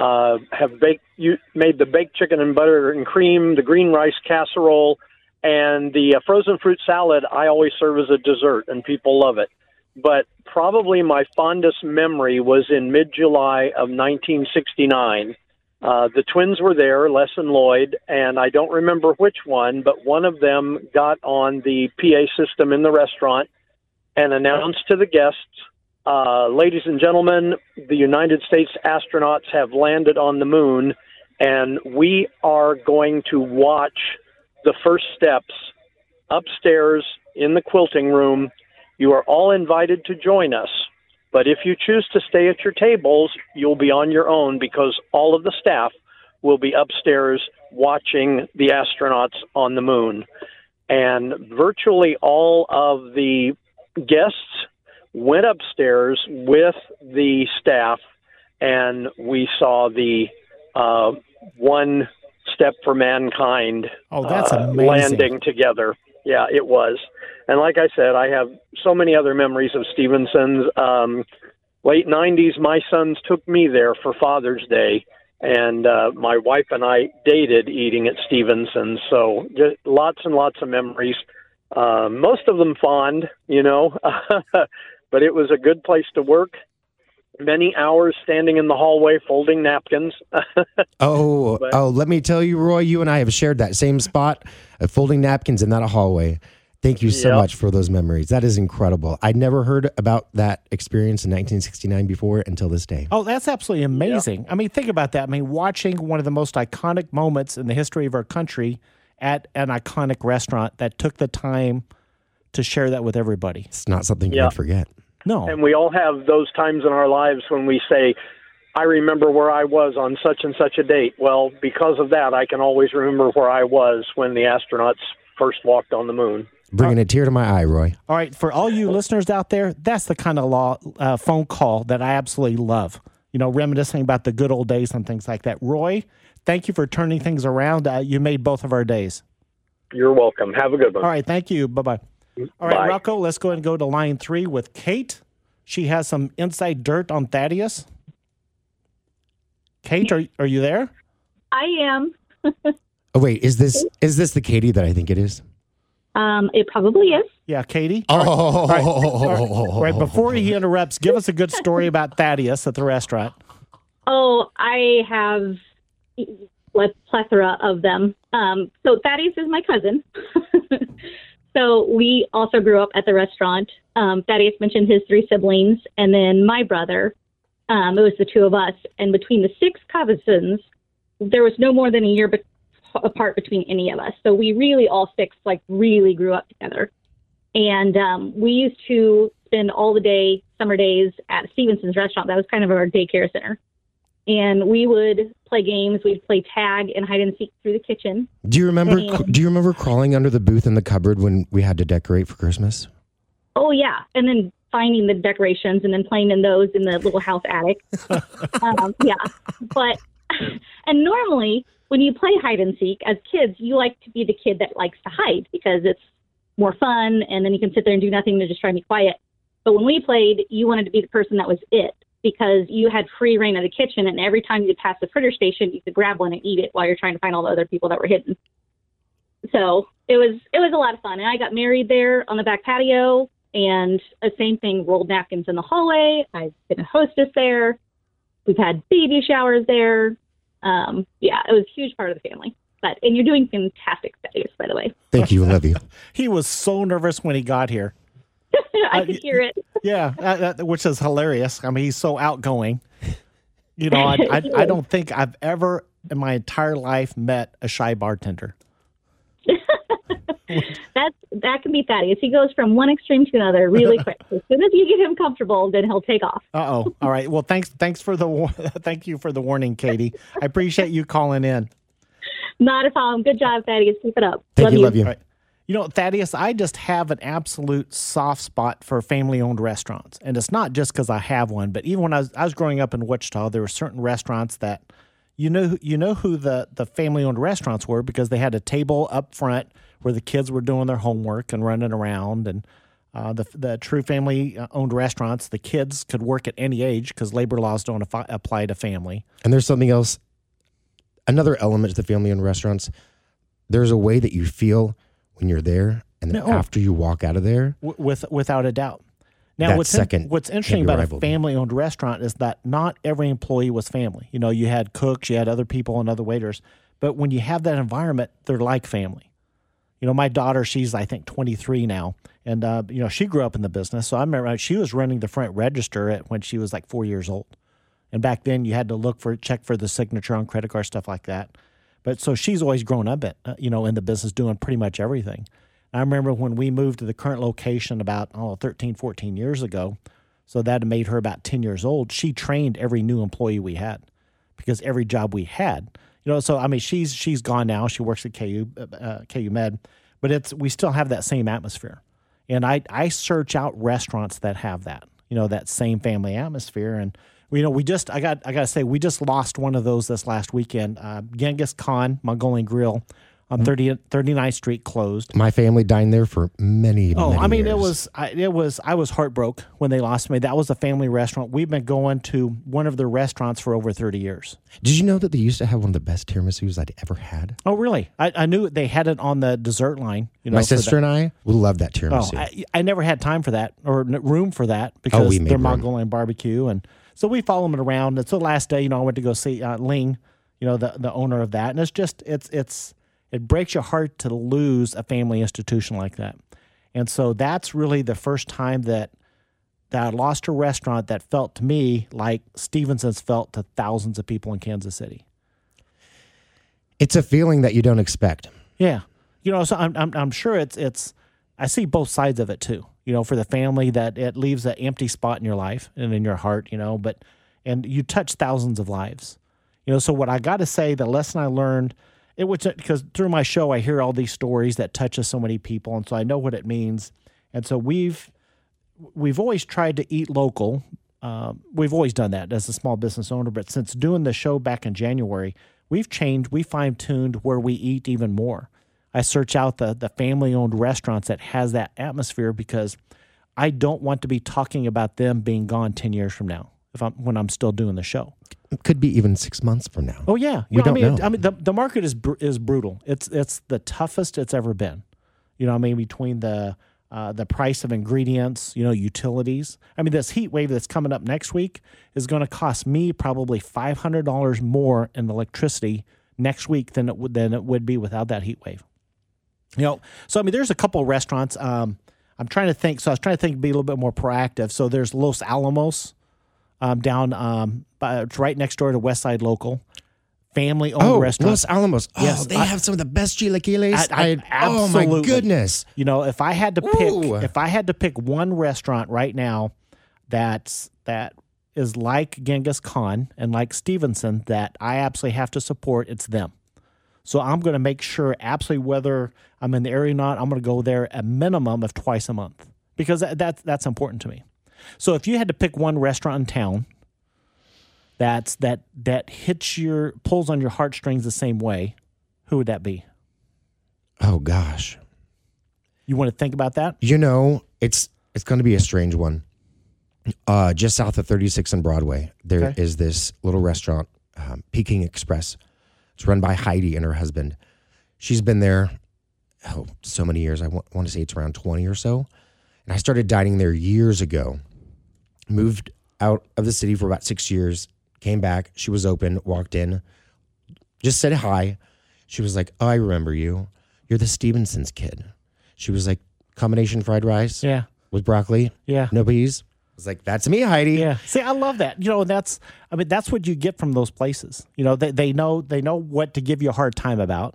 uh, have baked you made the baked chicken and butter and cream, the green rice casserole, and the uh, frozen fruit salad. I always serve as a dessert, and people love it. But probably my fondest memory was in mid July of 1969. Uh, the twins were there, Les and Lloyd, and I don't remember which one, but one of them got on the PA system in the restaurant and announced to the guests uh, ladies and gentlemen, the United States astronauts have landed on the moon, and we are going to watch the first steps upstairs in the quilting room. You are all invited to join us. But if you choose to stay at your tables, you'll be on your own because all of the staff will be upstairs watching the astronauts on the moon. And virtually all of the guests went upstairs with the staff, and we saw the uh, one step for mankind oh, that's uh, landing together. Yeah, it was. And like I said, I have so many other memories of Stephenson's. Um, late 90s, my sons took me there for Father's Day, and uh, my wife and I dated eating at Stephenson's. So just lots and lots of memories. Uh, most of them fond, you know. but it was a good place to work. Many hours standing in the hallway folding napkins. oh, but, oh, let me tell you, Roy, you and I have shared that same spot of folding napkins in that hallway. Thank you so yep. much for those memories. That is incredible. I'd never heard about that experience in 1969 before until this day. Oh, that's absolutely amazing. Yep. I mean, think about that. I mean, watching one of the most iconic moments in the history of our country at an iconic restaurant that took the time to share that with everybody. It's not something you yep. forget. No. And we all have those times in our lives when we say, I remember where I was on such and such a date. Well, because of that, I can always remember where I was when the astronauts first walked on the moon. Bringing a tear to my eye, Roy. All right, for all you listeners out there, that's the kind of law uh, phone call that I absolutely love. You know, reminiscing about the good old days and things like that. Roy, thank you for turning things around. Uh, you made both of our days. You're welcome. Have a good one. All right, thank you. Bye bye. All right, Bye. Rocco, let's go ahead and go to line three with Kate. She has some inside dirt on Thaddeus. Kate, are are you there? I am. Oh wait, is this is this the Katie that I think it is? Um, it probably is. Yeah, Katie. Oh, All right, all right, before he interrupts, give us a good story about Thaddeus at the restaurant. Oh, I have a plethora of them. Um, so Thaddeus is my cousin. so we also grew up at the restaurant. Um, Thaddeus mentioned his three siblings, and then my brother. Um, it was the two of us, and between the six cousins, there was no more than a year be- apart between any of us. So we really all six like really grew up together. And um, we used to spend all the day, summer days at Stephenson's restaurant. That was kind of our daycare center. And we would play games. We'd play tag and hide and seek through the kitchen. Do you remember? And- Do you remember crawling under the booth in the cupboard when we had to decorate for Christmas? Oh yeah, and then finding the decorations and then playing in those in the little house attic. um, yeah, but and normally when you play hide and seek as kids, you like to be the kid that likes to hide because it's more fun, and then you can sit there and do nothing to just try and be quiet. But when we played, you wanted to be the person that was it because you had free rein of the kitchen, and every time you pass the fritter station, you could grab one and eat it while you're trying to find all the other people that were hidden. So it was it was a lot of fun, and I got married there on the back patio, and the same thing, rolled napkins in the hallway. I've been a hostess there. We've had baby showers there. Um, yeah, it was a huge part of the family. But and you're doing fantastic studies, by the way. Thank you, love you. He was so nervous when he got here. I Uh, could hear it. Yeah, uh, which is hilarious. I mean, he's so outgoing. You know, I, I, I don't think I've ever in my entire life met a shy bartender. That's that can be Thaddeus. He goes from one extreme to another really quick. As soon as you get him comfortable, then he'll take off. Uh oh. All right. Well, thanks. Thanks for the thank you for the warning, Katie. I appreciate you calling in. Not a problem. Good job, Thaddeus. Keep it up. Thank you, love you. All right. You know, Thaddeus, I just have an absolute soft spot for family owned restaurants. And it's not just because I have one, but even when I was, I was growing up in Wichita, there were certain restaurants that you know you know who the, the family owned restaurants were because they had a table up front where the kids were doing their homework and running around. And uh, the, the true family owned restaurants, the kids could work at any age because labor laws don't apply to family. And there's something else, another element to the family owned restaurants. There's a way that you feel when you're there, and then No. after you walk out of there, w- with without a doubt. Now, what's second what's interesting about a family-owned restaurant is that not every employee was family. You know, you had cooks, you had other people, and other waiters. But when you have that environment, they're like family. You know, my daughter, she's I think 23 now, and uh, you know she grew up in the business. So I remember she was running the front register at when she was like four years old. And back then, you had to look for check for the signature on credit card stuff like that. But so she's always grown up at uh, you know in the business doing pretty much everything. I remember when we moved to the current location about oh 13 14 years ago. So that made her about 10 years old. She trained every new employee we had because every job we had, you know, so I mean she's she's gone now. She works at KU uh, KU Med, but it's we still have that same atmosphere. And I I search out restaurants that have that, you know, that same family atmosphere and you know, we just I got I got to say we just lost one of those this last weekend. Uh, Genghis Khan Mongolian Grill on 30, 39th Street closed. my family dined there for many. Oh, many I mean, it was, I, it was, I was heartbroken when they lost me. That was a family restaurant. We've been going to one of their restaurants for over 30 years. Did you know that they used to have one of the best tiramisu's I'd ever had? Oh, really? I, I knew they had it on the dessert line. You know, My sister and I would love that Oh, tiramisu. I, I never had time for that or room for that because Oh, they're room. Mongolian barbecue, and so we follow them around. It's the last day, you know. I went to go see uh, Ling, you know, the the owner of that, and it's just it's it's it breaks your heart to lose a family institution like that, and so that's really the first time that that I lost a restaurant that felt to me like Stephenson's felt to thousands of people in Kansas City. it's a feeling that you don't expect. Yeah, you know, so I'm, I'm I'm sure it's it's I see both sides of it too. You know, for the family that it leaves an empty spot in your life and in your heart. You know, but and you touch thousands of lives. You know, so what I got to say, the lesson I learned it was because through my show I hear all these stories that touches so many people, and so I know what it means. And so we've we've always tried to eat local. Um, we've always done that as a small business owner, but since doing the show back in January, we've changed. We fine tuned where we eat even more. I search out the the family owned restaurants that has that atmosphere because I don't want to be talking about them being gone ten years from now if I'm when I'm still doing the show. It could be even six months from now. Oh yeah, We You know, don't I mean, know. I mean, the, the market is br- is brutal. It's it's the toughest it's ever been. You know, I mean, between the uh, the price of ingredients, you know, utilities. I mean, this heat wave that's coming up next week is going to cost me probably five hundred dollars more in electricity next week than it would than it would be without that heat wave. You know, so I mean, there's a couple restaurants. Um, I'm trying to think. So I was trying to think, to be a little bit more proactive. So there's Los Alamos um, down, um, by, right next door to West Side Local, family owned Oh, restaurant. Los Alamos. Oh, Yes, they I- have some of the best chilaquiles. I- I- oh my goodness. You know, if I had to pick, Ooh. if I had to pick one restaurant right now that's that is like Genghis Khan and like Stephenson that I absolutely have to support, it's them. So I'm going to make sure, absolutely, whether I'm in the area or not, I'm going to go there a minimum of twice a month because that, that's that's important to me. So if you had to pick one restaurant in town that's that that hits your pulls on your heartstrings the same way, who would that be? Oh gosh. You want to think about that? You know, it's it's going to be a strange one. Uh, just south of 36 and Broadway, there is Okay. this little restaurant, um, Peking Express. It's run by Heidi and her husband. She's been there oh, so many years. I wa- want to say it's around 20 or so. And I started dining there years ago. Moved out of the city for about six years. Came back. She was open. Walked in. Just said hi. She was like, "Oh, I remember you. You're the Stephensons kid." She was like, "Combination fried rice Yeah. with broccoli, Yeah. no peas." I was like, "That's me, Heidi." Yeah. See, I love that. You know, that's I mean, that's what you get from those places. You know, they they know they know what to give you a hard time about.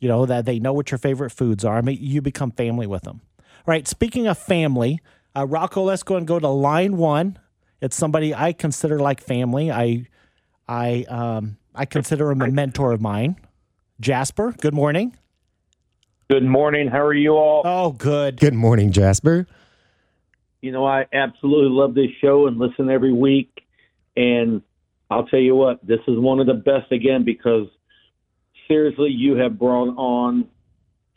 You know, that they know what your favorite foods are. I mean, you become family with them. All right. Speaking of family, uh, Rocco, let's go and go to line one. It's somebody I consider like family. I I um I consider him a mentor of mine. Jasper, good morning. Good morning. How are you all? Oh, good. Good morning, Jasper. You know, I absolutely love this show and listen every week. And I'll tell you what, this is one of the best again because seriously, you have brought on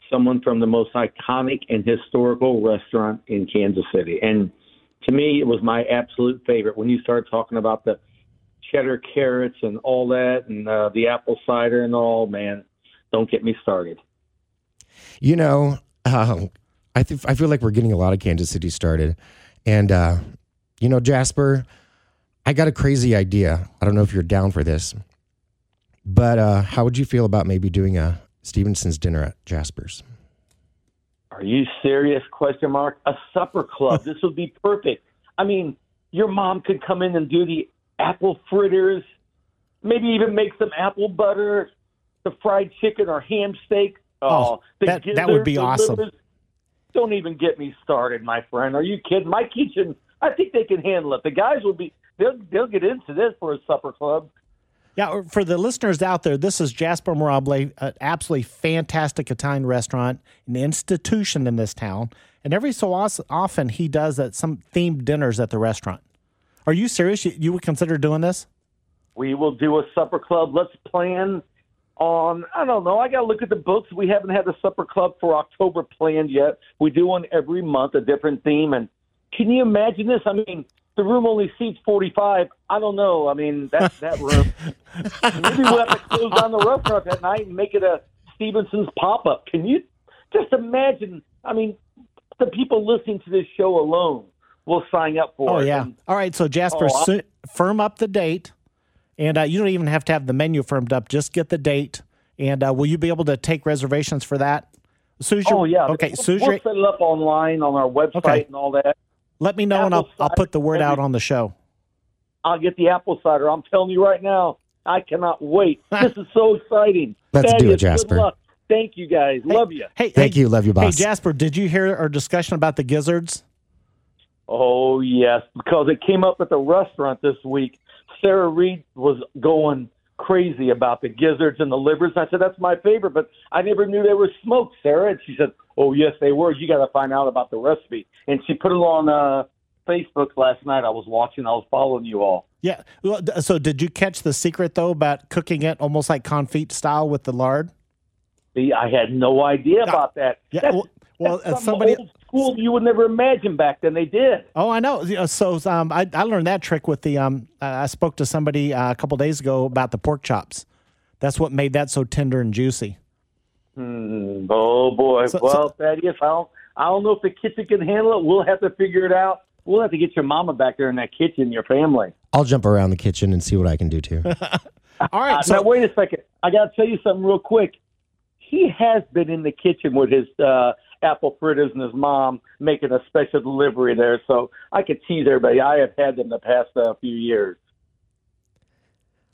someone from the most iconic and historical restaurant in Kansas City. And to me, it was my absolute favorite when you started talking about the cheddar carrots and all that and uh, the apple cider and all, man. Don't get me started. You know, uh, I think I feel like we're getting a lot of Kansas City started, and uh, you know, Jasper, I got a crazy idea. I don't know if you're down for this, but uh, how would you feel about maybe doing a Stephenson's dinner at Jasper's? Are you serious? Question mark. A supper club. this would be perfect. I mean, your mom could come in and do the apple fritters, maybe even make some apple butter, the fried chicken or ham steak. Oh, the that- that would be awesome. livers. Don't even get me started, my friend. Are you kidding? My kitchen. I think they can handle it. The guys will be. They'll they'll get into this for a supper club. Yeah, for the listeners out there, this is Jasper Mirabile, an absolutely fantastic Italian restaurant, an institution in this town. And every so often, he does some themed dinners at the restaurant. Are you serious? You, you would consider doing this? We will do a supper club. Let's plan on, I don't know, I got to look at the books. We haven't had a supper club for October planned yet. We do one every month, a different theme. And can you imagine this? I mean, the room only seats 45. I don't know. I mean, that, that room. Maybe we'll have to close down the restaurant that night and make it a Stephenson's pop up. Can you just imagine? I mean, the people listening to this show alone will sign up for it. Oh, it. yeah. And All right. So, Jasper, Oh, firm up the date. And uh, you don't even have to have the menu firmed up. Just get the date. And uh, will you be able to take reservations for that? As soon as you Oh yeah. Okay. we'll, Suzy. We'll you're, set it up online on our website Okay. and all that. let me know, and I'll, I'll put the word out on the show. I'll get the apple cider. I'm telling you right now, I cannot wait. this is so exciting. Let's do it, Jasper. Good luck. Thank you guys. Love you. Hey, Thank hey, you. Love you, boss. Hey. Jasper, did you hear our discussion about the gizzards? Oh yes, because it came up at the restaurant this week. Sarah Reed was going crazy about the gizzards and the livers. I said, that's my favorite, but I never knew they were smoked, Sarah. And she said, oh, yes, they were. You got to find out about the recipe. And she put it on uh, Facebook last night. I was watching, I was following you all. Yeah. Well, So did you catch the secret though about cooking it almost like confit style with the lard? See, I had no idea about that. Yeah. Well, well that's some somebody. old school you would never imagine back then. They did. Oh, I know. So um, I, I learned that trick with the. Um, uh, I spoke to somebody uh, a couple days ago about the pork chops. That's what made that so tender and juicy. Hmm, oh boy. So- well, Thaddeus, I don't, I don't know if the kitchen can handle it. We'll have to figure it out. We'll have to get your mama back there in that kitchen, your family. I'll jump around the kitchen and see what I can do too. All right. Uh, So now, wait a second. I got to tell you something real quick. He has been in the kitchen with his uh, apple fritters and his mom making a special delivery there. So I could tease everybody. I have had them the past uh, few years.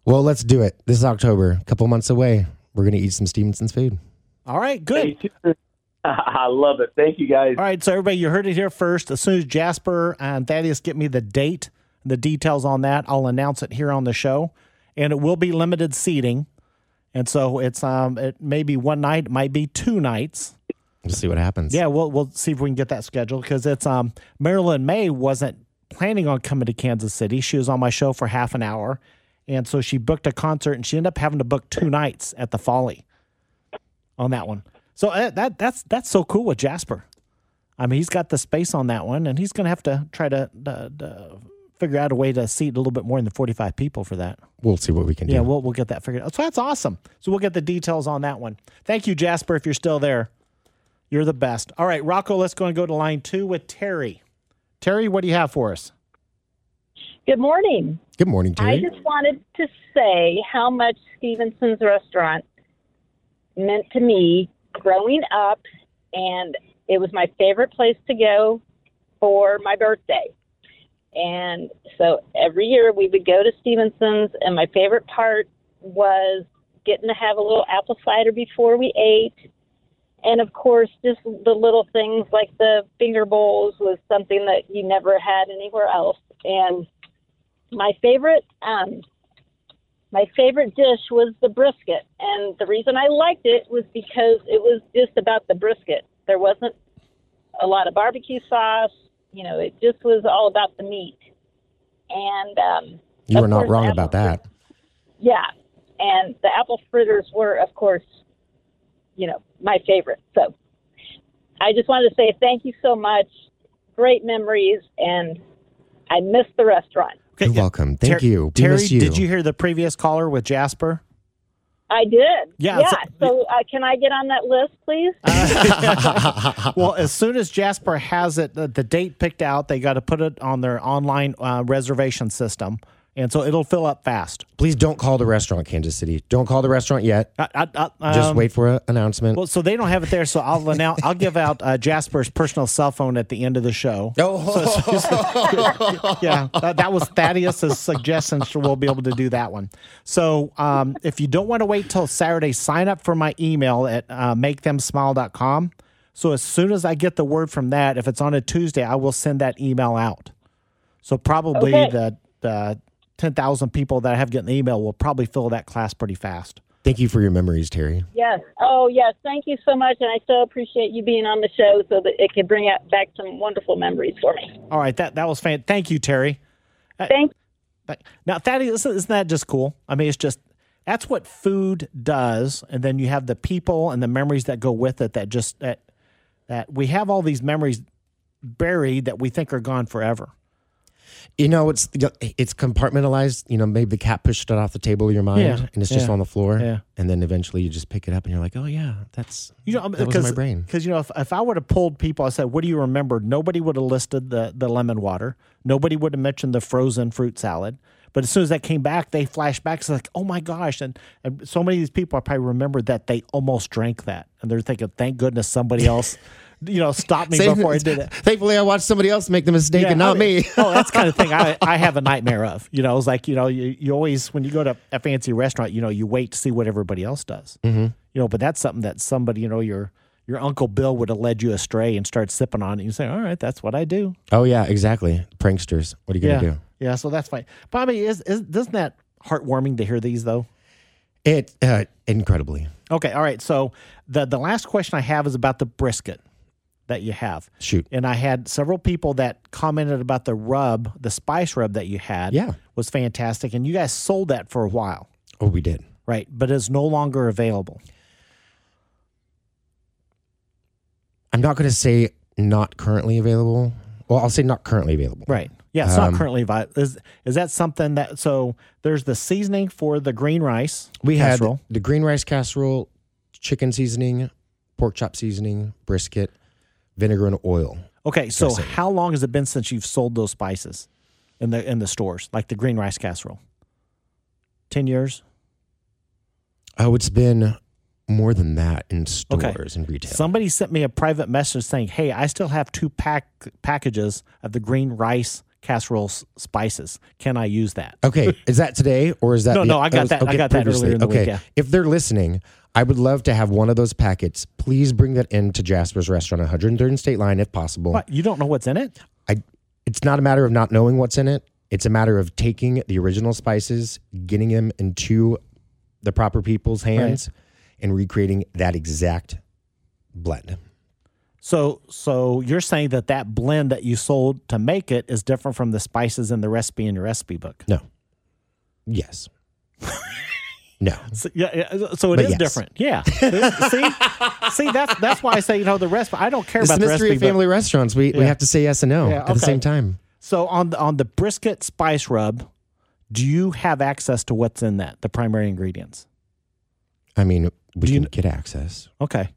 well, let's do it. This is October, a couple months away. We're gonna eat some Stephenson's food. all right. Good. I love it. Thank you, guys. All right, so everybody, you heard it here first. As soon as Jasper and Thaddeus get me the date, the details on that, I'll announce it here on the show, and it will be limited seating, and so it's um it may be one night, it might be two nights. We'll see what happens. Yeah, we'll we'll see if we can get that scheduled because it's um Marilyn Maye wasn't planning on coming to Kansas City. She was on my show for half an hour, and so she booked a concert, and she ended up having to book two nights at the Folly on that one. So uh, that that's that's so cool with Jasper. I mean, he's got the space on that one, and he's going to have to try to uh, uh, figure out a way to seat a little bit more than forty five people for that. We'll see what we can do. Yeah, we'll we'll get that figured out. So that's awesome. So we'll get the details on that one. Thank you, Jasper, if you're still there. You're the best. All right, Rocco, let's go and go to line two with Terry. Terry, what do you have for us? Good morning. Good morning, Terry. I just wanted to say how much Stephenson's restaurant meant to me growing up, and it was my favorite place to go for my birthday. And so every year we would go to Stephenson's, and my favorite part was getting to have a little apple cider before we ate. And of course, just the little things like the finger bowls was something that you never had anywhere else. And my favorite um, my favorite dish was the brisket, and the reason I liked it was because it was just about the brisket. There wasn't a lot of barbecue sauce. You know, it just was all about the meat. And um, you are not wrong about that. yeah, and the apple fritters were, of course, you know, my favorite. So I just wanted to say thank you so much. Great memories, and I miss the restaurant. Okay, You're yeah. welcome. Thank Ter- you. We Terry, you. did you hear the previous caller with Jasper? I did. Yeah, Yeah. so- So, uh, can I get on that list, please? well, as soon as Jasper has it, the, the date picked out, they got to put it on their online uh, reservation system, and so it'll fill up fast. Please don't call the restaurant, Kansas City. Don't call the restaurant yet. I, I, I, Just um, wait for an announcement. Well, so they don't have it there, so I'll announce. I'll give out uh, Jasper's personal cell phone at the end of the show. oh, yeah, that, that was Thaddeus's suggestion, so we'll be able to do that one. So um, if you don't want to wait till Saturday, sign up for my email at uh, makethemsmile.com. So as soon as I get the word from that, if it's on a Tuesday, I will send that email out. So probably Okay. the the ten thousand people that I have getting the email will probably fill that class pretty fast. Thank you for your memories, Terry. yes. Oh, yes. Thank you so much, and I so appreciate you being on the show so that it could bring out back some wonderful memories for me. All right, that that was fan. Thank you, Terry. Uh, thank. But now, Thaddeus, isn't isn't that just cool? I mean, it's just that's what food does, and then you have the people and the memories that go with it. That just that that we have all these memories buried that we think are gone forever. You know, it's it's compartmentalized. You know, maybe the cat pushed it off the table of your mind, Yeah, and it's just yeah, on the floor. yeah. And then eventually you just pick it up, and you're like, oh yeah, that's You know, that was my brain. Because you know, if, if I would have pulled people, I said, "What do you remember?" Nobody would have listed the the lemon water. Nobody would have mentioned the frozen fruit salad. But as soon as that came back, they flashed back. It's like, oh my gosh! And, and so many of these people, I probably remembered that they almost drank that, and they're thinking, "Thank goodness somebody else, you know, stop me before I did it." Thankfully, I watched somebody else make the mistake Yeah, and not I mean, me. oh, that's the kind of thing I, I have a nightmare of. You know, it's like, you know, you, you always, when you go to a fancy restaurant, you know, you wait to see what everybody else does. Mm-hmm. You know, but that's something that somebody, you know, your your Uncle Bill would have led you astray and start sipping on it. You say, all right, that's what I do. oh yeah, exactly. Pranksters. What are you gonna do? Yeah, so that's fine. Bobby, is, is, isn't that heartwarming to hear these, though? It uh, incredibly. Okay, all right. So the the last question I have is about the brisket that you have. Shoot. And I had several people that commented about the rub, the spice rub that you had. Yeah. Was fantastic. And you guys sold that for a while, Oh, we did. right? But it's no longer available. I'm not going to say not currently available. Well, I'll say not currently available. Right. Yeah, it's Um, not currently available. Is is that something that so there's the seasoning for the green rice We casserole. had the green rice casserole, chicken seasoning, pork chop seasoning, brisket, vinegar and oil. Okay, so dressing. how long has it been since you've sold those spices in the in the stores, like the green rice casserole? Ten years. Oh, it's been more than that in stores and retail. Somebody sent me a private message saying, "Hey, I still have two pack packages of the green rice casserole spices. Can I use that?" Okay, is that today or is that? No, the- no, I got was- that- I got that previously. earlier in the okay. week, yeah. if they're listening, I would love to have one of those packets. Please bring that into Jasper's restaurant, 103rd and State Line, if possible. What? You don't know what's in it? I. It's not a matter of not knowing what's in it. It's a matter of taking the original spices, getting them into the proper people's hands, and recreating that exact blend. So, so you're saying that that blend that you sold to make it is different from the spices in the recipe in your recipe book? No. Yes. no. So, yeah, yeah, so it But is yes. different. Yeah. see, see, that's that's why I say you know the recipe. I don't care It's about the the mystery recipe. of but- family restaurants. We, we have to say yes and no Yeah, at the same time. So on the on the brisket spice rub, do you have access to what's in that, the primary ingredients? I mean, we Do can kn- get access. Okay.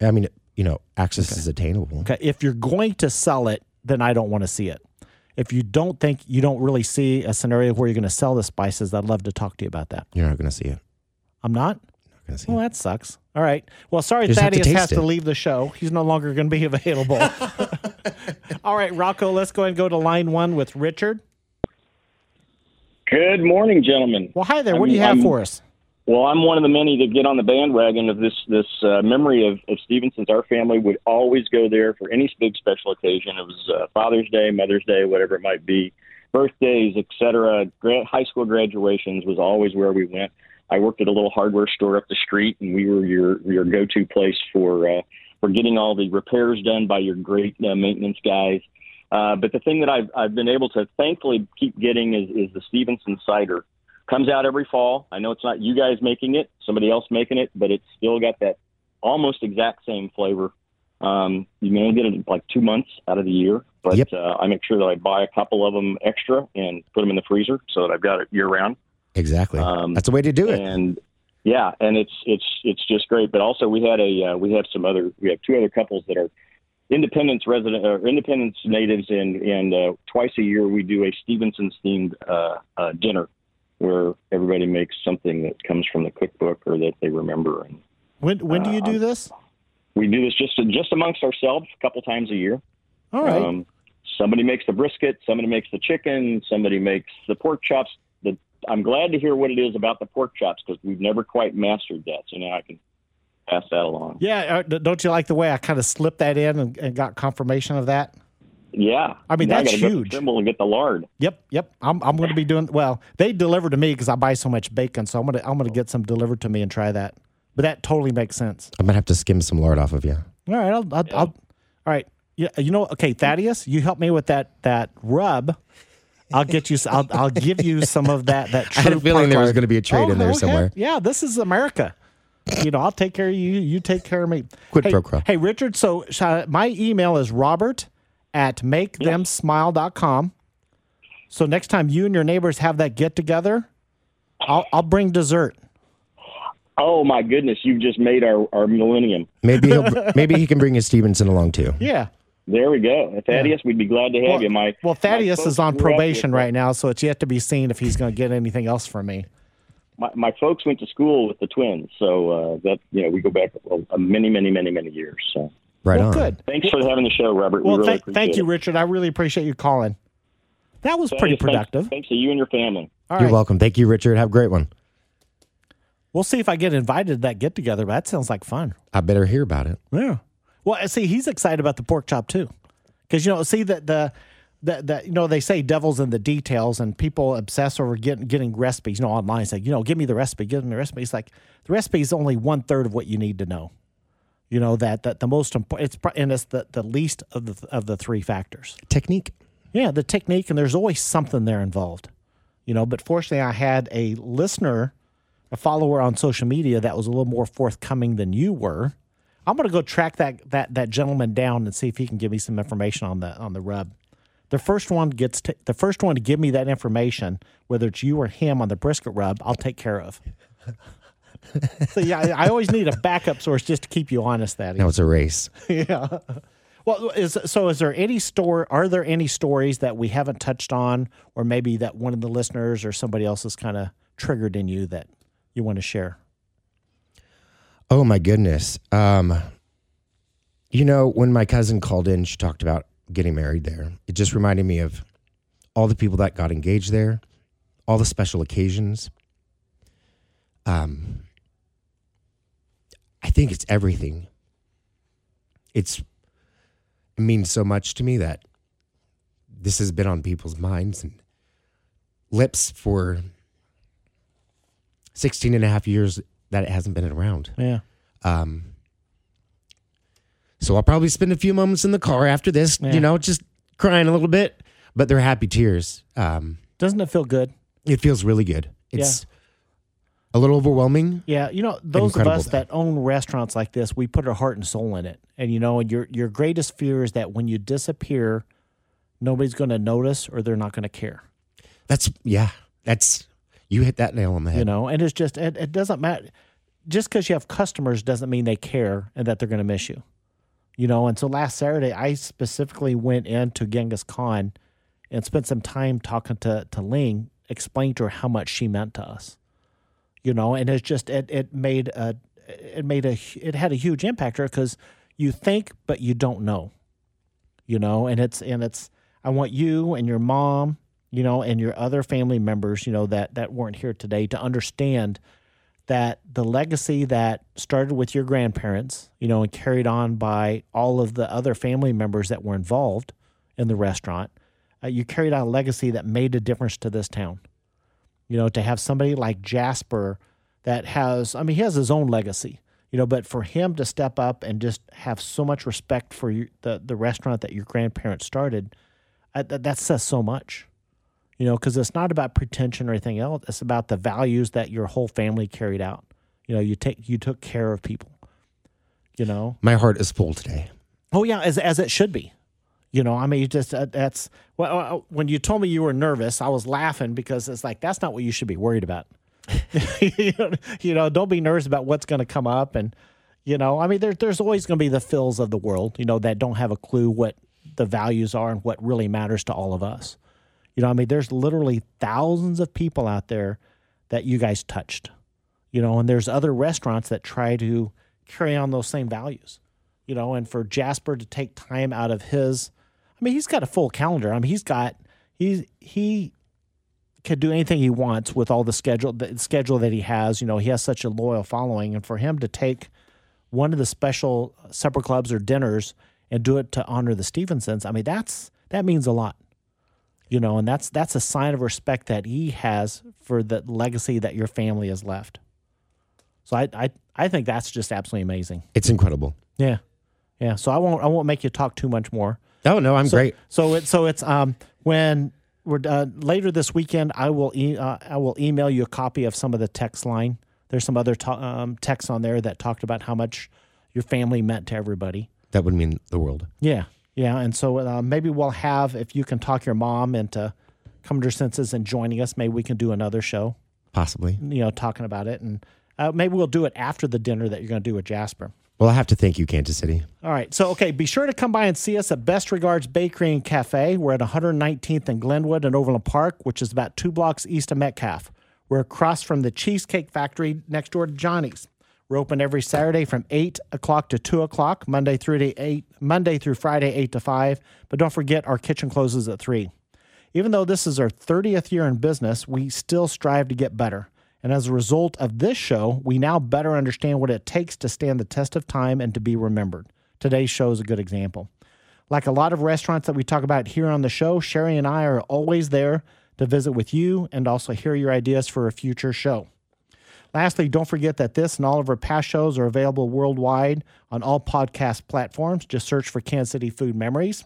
I mean, you know, access is attainable. Okay. If you're going to sell it, then I don't want to see it. If you don't think you don't really see a scenario where you're going to sell the spices, I'd love to talk to you about that. You're not going to see it. I'm not. Not going to see Well, it. that sucks. All right. Well, sorry, You just have to Thaddeus has taste to leave the show. He's no longer going to be available. All right, Rocco, let's go ahead and go to line one with Richard. Good morning, gentlemen. Well, hi there. I'm- What do you have I'm- for us? Well, I'm one of the many that get on the bandwagon of this this uh, memory of, of Stephenson's. Our family would always go there for any big special occasion. It was uh, Father's Day, Mother's Day, whatever it might be, birthdays, etc. Gra- high school graduations was always where we went. I worked at a little hardware store up the street, and we were your your go to place for uh, for getting all the repairs done by your great uh, maintenance guys. Uh, but the thing that I've I've been able to thankfully keep getting is, is the Stephenson cider comes out every fall. I know it's not you guys making it, somebody else making it, but it's still got that almost exact same flavor. Um, you may only get it like two months out of the year, but Yep. uh, I make sure that I buy a couple of them extra and put them in the freezer so that I've got it year round. Exactly. Um, That's the way to do it. And yeah, and it's it's it's just great. But also we had a uh, we have some other we have two other couples that are Independence resident or Independence natives, and and uh, twice a year we do a Stephenson's themed uh, uh, dinner where everybody makes something that comes from the cookbook or that they remember, and When when do you Uh, do this? we do this just just amongst ourselves a couple times a year. All right. Um, somebody makes the brisket, somebody makes the chicken, somebody makes the pork chops. The, I'm glad to hear what it is about the pork chops because we've never quite mastered that. So now I can pass that along. yeah. uh, don't you like the way I kind of slipped that in and, and got confirmation of that? Yeah, I mean, Now that's gotta go to huge. Trimble and get the lard. Yep, yep. I'm I'm going to be doing well. They deliver to me because I buy so much bacon, so I'm gonna I'm gonna get some delivered to me and try that. But that totally makes sense. I'm gonna have to skim some lard off of you. All right, I'll, I'll, I'll all right. Yeah, you know, okay, Thaddeus, you help me with that that rub. I'll get you. s- I'll I'll give you some of that. That I had a feeling pork there was going to be a trade Oh, in there okay. somewhere. Yeah, this is America. You know, I'll take care of you. You take care of me. Quid hey, pro quo. Hey, Richard. So uh, my email is robert at makethemsmile.com. So next time you and your neighbors have that get together, I'll I'll bring dessert. Oh my goodness, you've just made our, our millennium. Maybe he'll, maybe he can bring his Stephenson along too. Yeah. There we go. Thaddeus, we'd be glad to have Well, you. My well, Thaddeus is on grew up with- probation right now, so it's yet to be seen if he's going to get anything else from me. my, my folks went to school with the twins, so uh, that you know we go back uh, many, many, many, many years. So Right well, on. good. thanks for having the show, Robert. Well, we really thank, thank you, it. Richard. I really appreciate you calling. That was pretty Thaddeus, thanks- productive. Thanks, to you and your family. All You're right. welcome. Thank you, Richard. Have a great one. We'll see if I get invited to that get together, but that sounds like fun. I better hear about it. Yeah. Well, see, he's excited about the pork chop too, because you know, see that the that that you know they say devil's in the details, and people obsess over getting getting recipes. You know, online say, you know, give me the recipe, give me the recipe. It's like the recipe is only one third of what you need to know. You know that that the most important it's and it's the the least of the of the three factors. Technique. Yeah, the technique, and there's always something there involved. You know, but fortunately, I had a listener, a follower on social media that was a little more forthcoming than you were. I'm going to go track that that that gentleman down and see if he can give me some information on the on the rub. The first one gets to, the first one to give me that information, whether it's you or him on the brisket rub, I'll take care of. so yeah, I, always need a backup source just to keep you honest. That Now it's a race. yeah. Well, is so? Is there any store? Are there any stories that we haven't touched on, or maybe that one of the listeners or somebody else has kind of triggered in you that you want to share? Oh my goodness. Um, you know, when my cousin called in, she talked about getting married there. It just reminded me of all the people that got engaged there, all the special occasions. Um, I think it's everything. It's it means so much to me that this has been on people's minds and lips for 16 and a half years that it hasn't been around. Yeah. Um, so I'll probably spend a few moments in the car after this, Yeah. you know, just crying a little bit, but they're happy tears. Um, Doesn't it feel good? it feels really good. It's a little overwhelming. Yeah, you know, those of us that own restaurants like this, we put our heart and soul in it. And you know, your your greatest fear is that when you disappear, nobody's going to notice or they're not going to care. That's yeah. That's you hit that nail on the head. You know, and it's just it, it doesn't matter. Just because you have customers doesn't mean they care and that they're going to miss you. You know, and so last Saturday I specifically went into Genghis Khan and spent some time talking to to Ling, explained to her how much she meant to us. You know, and it's just it it made a it made a it had a huge impact her because you think but you don't know. You know, and it's and it's I want you and your mom, you know, and your other family members, you know, that that weren't here today to understand that the legacy that started with your grandparents, you know, and carried on by all of the other family members that were involved in the restaurant, uh, you carried on a legacy that made a difference to this town. You know, to have somebody like Jasper that has, I mean, he has his own legacy, you know, but for him to step up and just have so much respect for you, the, the restaurant that your grandparents started, uh, that, that says so much you know, because it's not about pretension or anything else. It's about the values that your whole family carried out. You know, you take you took care of people. You know, My heart is full today. oh yeah, as as it should be. You know, I mean, just uh, that's well. uh, When you told me you were nervous, I was laughing because it's like that's not what you should be worried about. you, know, don't be nervous about what's going to come up, and you know, I mean, there, there's always going to be the fills of the world, you know, that don't have a clue what the values are and what really matters to all of us. You know, I mean, there's literally thousands of people out there that you guys touched. You know, and there's other restaurants that try to carry on those same values. You know, and for Jasper to take time out of his, I mean, he's got a full calendar. I mean, he's got he's he could do anything he wants with all the schedule the schedule that he has. You know, he has such a loyal following, and for him to take one of the special supper clubs or dinners and do it to honor the Stephensons, I mean, that's that means a lot. You know and that's that's a sign of respect that he has for the legacy that your family has left. So i i, I think that's just absolutely amazing. It's incredible. yeah. Yeah. So i won't i won't make you talk too much more Oh no, I'm so, great. so it's so it's um when we're uh, later this weekend i will e- uh, i will email you a copy of some of the text line there's some other to- um, texts on there that talked about how much your family meant to everybody That would mean the world. yeah, yeah, and so uh, maybe we'll have if you can talk your mom into coming to her senses and joining us. Maybe we can do another show, Possibly. you know, talking about it, and uh, maybe we'll do it after the dinner that you're going to do with Jasper. Well, I have to thank you, Kansas City. All right, so okay, be sure to come by and see us at Best Regards Bakery and Cafe. We're at 119th and Glenwood in Overland Park, which is about two blocks east of Metcalf. We're across from the Cheesecake Factory next door to Johnny's. We're open every Saturday from eight o'clock to two o'clock, Monday through to eight, Monday through Friday, eight to five. But don't forget, our kitchen closes at three. Even though this is our 30th year in business, we still strive to get better. And as a result of this show, we now better understand what it takes to stand the test of time and to be remembered. Today's show is a good example. Like a lot of restaurants that we talk about here on the show, Sherry and I are always there to visit with you and also hear your ideas for a future show. Lastly, don't forget that this and all of our past shows are available worldwide on all podcast platforms. Just search for Kansas City Food Memories.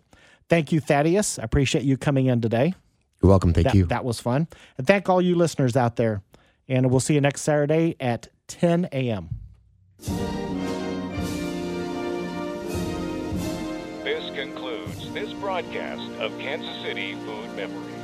Thank you, Thaddeus. I appreciate you coming in today. You're welcome. Thank that, you. That was fun. And thank all you listeners out there. And we'll see you next Saturday at 10 a.m. This concludes this broadcast of Kansas City Food Memories.